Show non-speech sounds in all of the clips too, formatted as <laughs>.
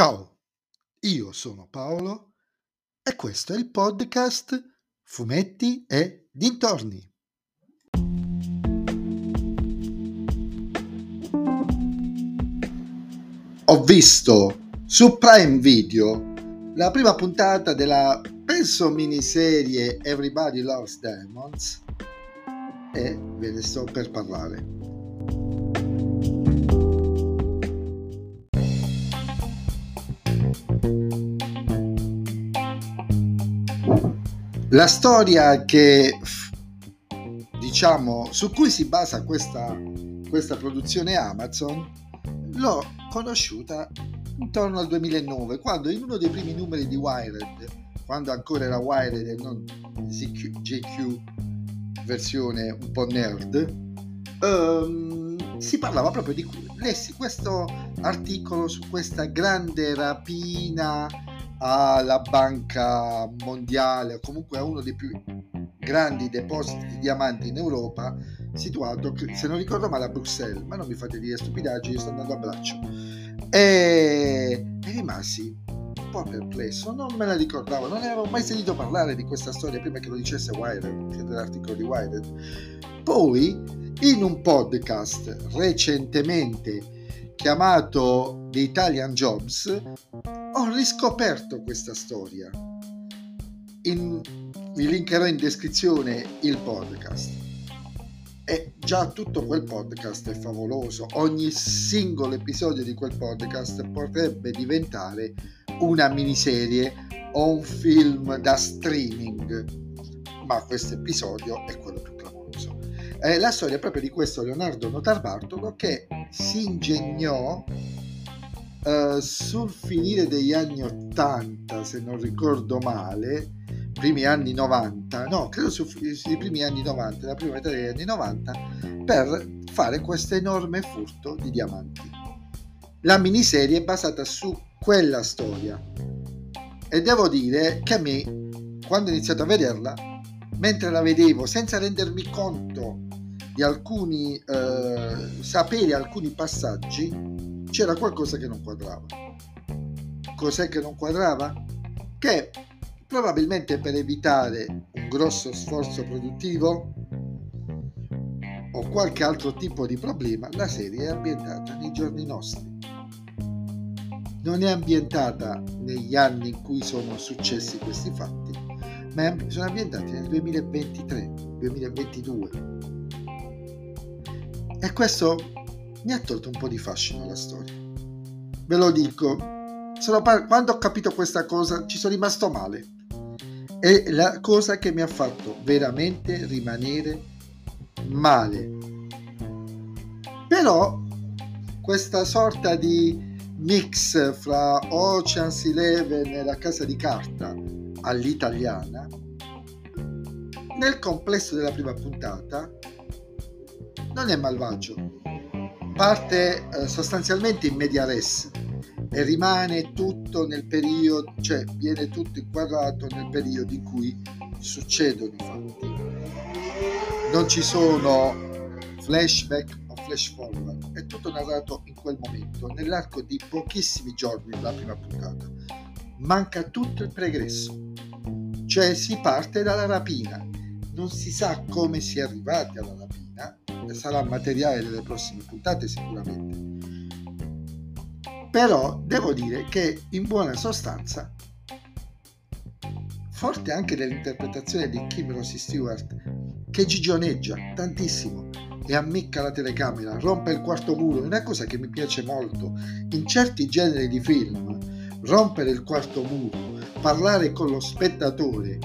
Ciao, io sono Paolo e questo è il podcast Fumetti e Dintorni. Ho visto su Prime Video la prima puntata della penso miniserie Everybody Loves Diamonds e ve ne sto per parlare. La storia che diciamo su cui si basa questa, questa produzione Amazon l'ho conosciuta intorno al 2009 quando in uno dei primi numeri di Wired quando ancora era Wired e non JQ versione un po' nerd um, si parlava proprio di lessi questo articolo su questa grande rapina alla banca mondiale o comunque a uno dei più grandi depositi di diamanti in Europa situato, se non ricordo male, a Bruxelles, ma non mi fate dire stupidaggini, sto andando a braccio. E, e rimasi un po' perplesso, non me la ricordavo, non avevo mai sentito parlare di questa storia prima che lo dicesse Wired, dell'articolo di Wired. Poi, in un podcast recentemente chiamato The Italian Jobs, ho riscoperto questa storia. In, vi linkerò in descrizione il podcast. E già tutto quel podcast è favoloso. Ogni singolo episodio di quel podcast potrebbe diventare una miniserie o un film da streaming. Ma questo episodio è quello più clamoroso. È la storia proprio di questo Leonardo Notarbartolo che si ingegnò uh, sul finire degli anni 80, se non ricordo male, primi anni 90, no, credo sui primi anni 90, la prima metà degli anni 90, per fare questo enorme furto di diamanti. La miniserie è basata su quella storia e devo dire che a me, quando ho iniziato a vederla, mentre la vedevo senza rendermi conto di alcuni eh, sapere alcuni passaggi c'era qualcosa che non quadrava. Cos'è che non quadrava? che probabilmente per evitare un grosso sforzo produttivo o qualche altro tipo di problema la serie è ambientata nei giorni nostri. Non è ambientata negli anni in cui sono successi questi fatti ma sono ambientati nel 2023 2022 e questo mi ha tolto un po' di fascino alla storia. Ve lo dico, par- quando ho capito questa cosa ci sono rimasto male. È la cosa che mi ha fatto veramente rimanere male. Però questa sorta di mix fra Ocean's Eleven e la casa di carta all'italiana, nel complesso della prima puntata non è malvagio, parte eh, sostanzialmente in media res e rimane tutto nel periodo, cioè viene tutto inquadrato nel periodo in cui succedono i fatti. Non ci sono flashback o flash forward, è tutto narrato in quel momento, nell'arco di pochissimi giorni la prima puntata. Manca tutto il pregresso, cioè si parte dalla rapina, non si sa come si è arrivati alla rapina sarà materiale delle prossime puntate sicuramente. Però devo dire che in buona sostanza, forte anche dell'interpretazione di Kim Rossi Stewart, che gigioneggia tantissimo e ammicca la telecamera, rompe il quarto muro, è una cosa che mi piace molto. In certi generi di film, rompere il quarto muro, parlare con lo spettatore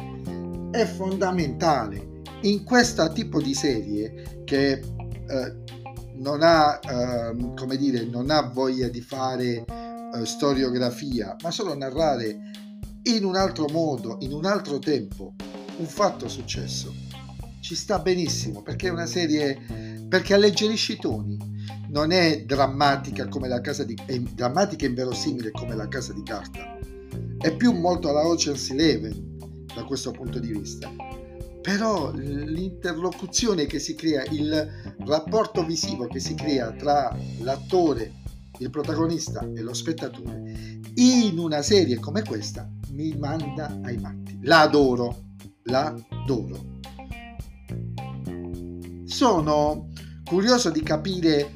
è fondamentale. In questo tipo di serie che eh, non ha, eh, come dire, non ha voglia di fare eh, storiografia, ma solo narrare in un altro modo, in un altro tempo, un fatto successo. Ci sta benissimo perché è una serie perché alleggerisce i toni. Non è drammatica come la casa di è drammatica e inverosimile come la casa di carta. È più molto alla Ocean's Eleven da questo punto di vista però l'interlocuzione che si crea, il rapporto visivo che si crea tra l'attore il protagonista e lo spettatore in una serie come questa mi manda ai matti. La adoro, la adoro. Sono curioso di capire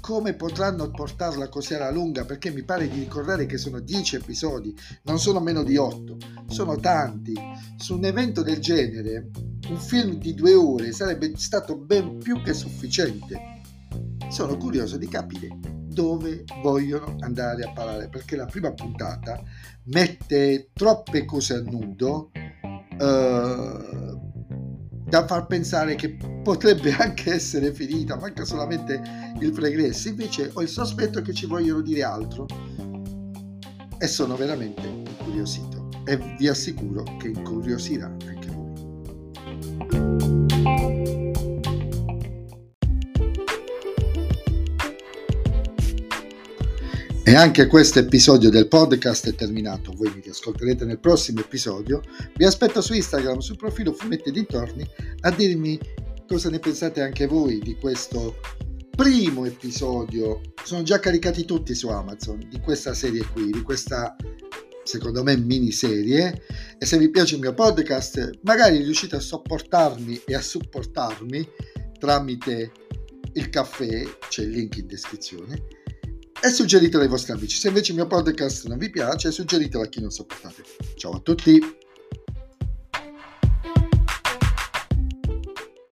come potranno portarla così alla lunga perché mi pare di ricordare che sono 10 episodi, non sono meno di 8, sono tanti. Su un evento del genere, un film di due ore sarebbe stato ben più che sufficiente. Sono curioso di capire dove vogliono andare a parare perché la prima puntata mette troppe cose a nudo. Uh, da far pensare che potrebbe <laughs> anche essere finita, manca solamente il pregresso. Invece ho il sospetto che ci vogliono dire altro e sono veramente incuriosito e vi assicuro che incuriosirà anche E anche questo episodio del podcast è terminato. Voi mi riascolterete nel prossimo episodio. Vi aspetto su Instagram, sul profilo Fumetti Dintorni, a dirmi cosa ne pensate anche voi di questo primo episodio. Sono già caricati tutti su Amazon di questa serie qui, di questa secondo me miniserie. E se vi piace il mio podcast, magari riuscite a sopportarmi e a supportarmi tramite il caffè, c'è il link in descrizione e suggeritelo ai vostri amici. Se invece il mio podcast non vi piace, suggeritelo a chi non sopportate. Ciao a tutti!